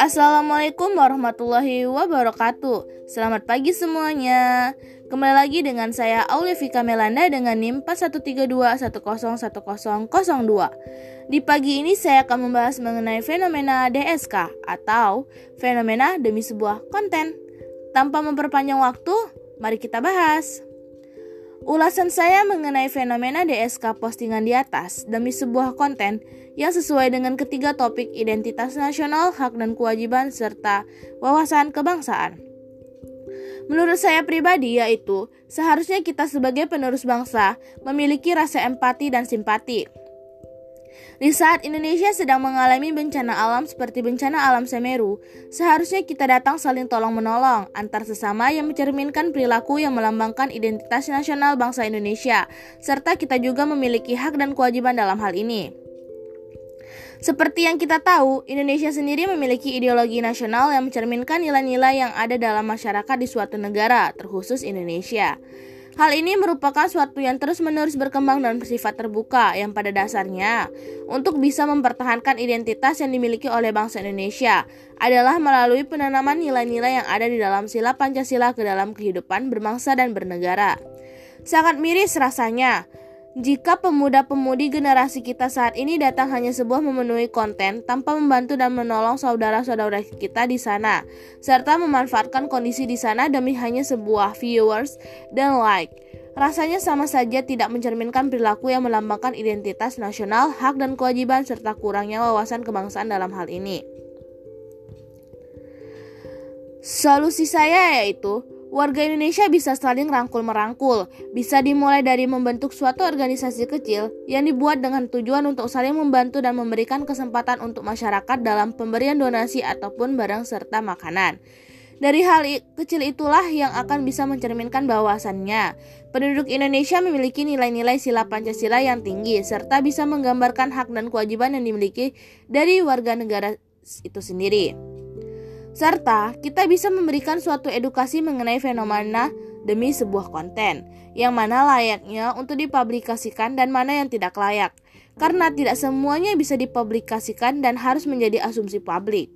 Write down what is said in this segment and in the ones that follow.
Assalamualaikum warahmatullahi wabarakatuh. Selamat pagi semuanya. Kembali lagi dengan saya Aulifika Melanda dengan NIM 4132101002 Di pagi ini saya akan membahas mengenai fenomena DSK Atau fenomena demi sebuah konten. Tanpa memperpanjang waktu, mari kita bahas Ulasan saya mengenai fenomena DSK postingan di atas demi sebuah konten yang sesuai dengan ketiga topik identitas nasional, hak dan kewajiban, serta wawasan kebangsaan. Menurut saya pribadi yaitu, seharusnya kita sebagai penerus bangsa memiliki rasa empati dan simpati di saat Indonesia sedang mengalami bencana alam seperti bencana alam Semeru, seharusnya kita datang saling tolong-menolong antar sesama yang mencerminkan perilaku yang melambangkan identitas nasional bangsa Indonesia, serta kita juga memiliki hak dan kewajiban dalam hal ini. Seperti yang kita tahu, Indonesia sendiri memiliki ideologi nasional yang mencerminkan nilai-nilai yang ada dalam masyarakat di suatu negara, terkhusus Indonesia. Hal ini merupakan suatu yang terus-menerus berkembang dan bersifat terbuka yang pada dasarnya untuk bisa mempertahankan identitas yang dimiliki oleh bangsa Indonesia adalah melalui penanaman nilai-nilai yang ada di dalam sila Pancasila ke dalam kehidupan berbangsa dan bernegara. Sangat miris rasanya jika pemuda-pemudi generasi kita saat ini datang hanya sebuah memenuhi konten tanpa membantu dan menolong saudara-saudara kita di sana, serta memanfaatkan kondisi di sana demi hanya sebuah viewers dan like. Rasanya sama saja tidak mencerminkan perilaku yang melambangkan identitas nasional, hak dan kewajiban serta kurangnya wawasan kebangsaan dalam hal ini. Solusi saya yaitu Warga Indonesia bisa saling rangkul-merangkul, bisa dimulai dari membentuk suatu organisasi kecil yang dibuat dengan tujuan untuk saling membantu dan memberikan kesempatan untuk masyarakat dalam pemberian donasi ataupun barang serta makanan. Dari hal kecil itulah yang akan bisa mencerminkan bahwasannya penduduk Indonesia memiliki nilai-nilai sila Pancasila yang tinggi serta bisa menggambarkan hak dan kewajiban yang dimiliki dari warga negara itu sendiri serta kita bisa memberikan suatu edukasi mengenai fenomena demi sebuah konten, yang mana layaknya untuk dipublikasikan dan mana yang tidak layak, karena tidak semuanya bisa dipublikasikan dan harus menjadi asumsi publik.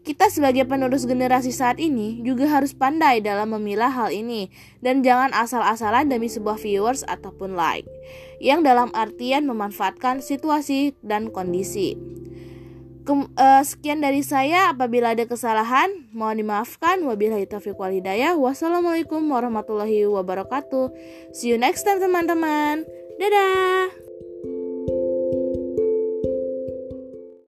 Kita sebagai penerus generasi saat ini juga harus pandai dalam memilah hal ini dan jangan asal-asalan demi sebuah viewers ataupun like yang dalam artian memanfaatkan situasi dan kondisi. Kem, uh, sekian dari saya. Apabila ada kesalahan, mohon dimaafkan. Wabillahi taufiq wal hidayah. Wassalamualaikum warahmatullahi wabarakatuh. See you next time teman-teman. Dadah.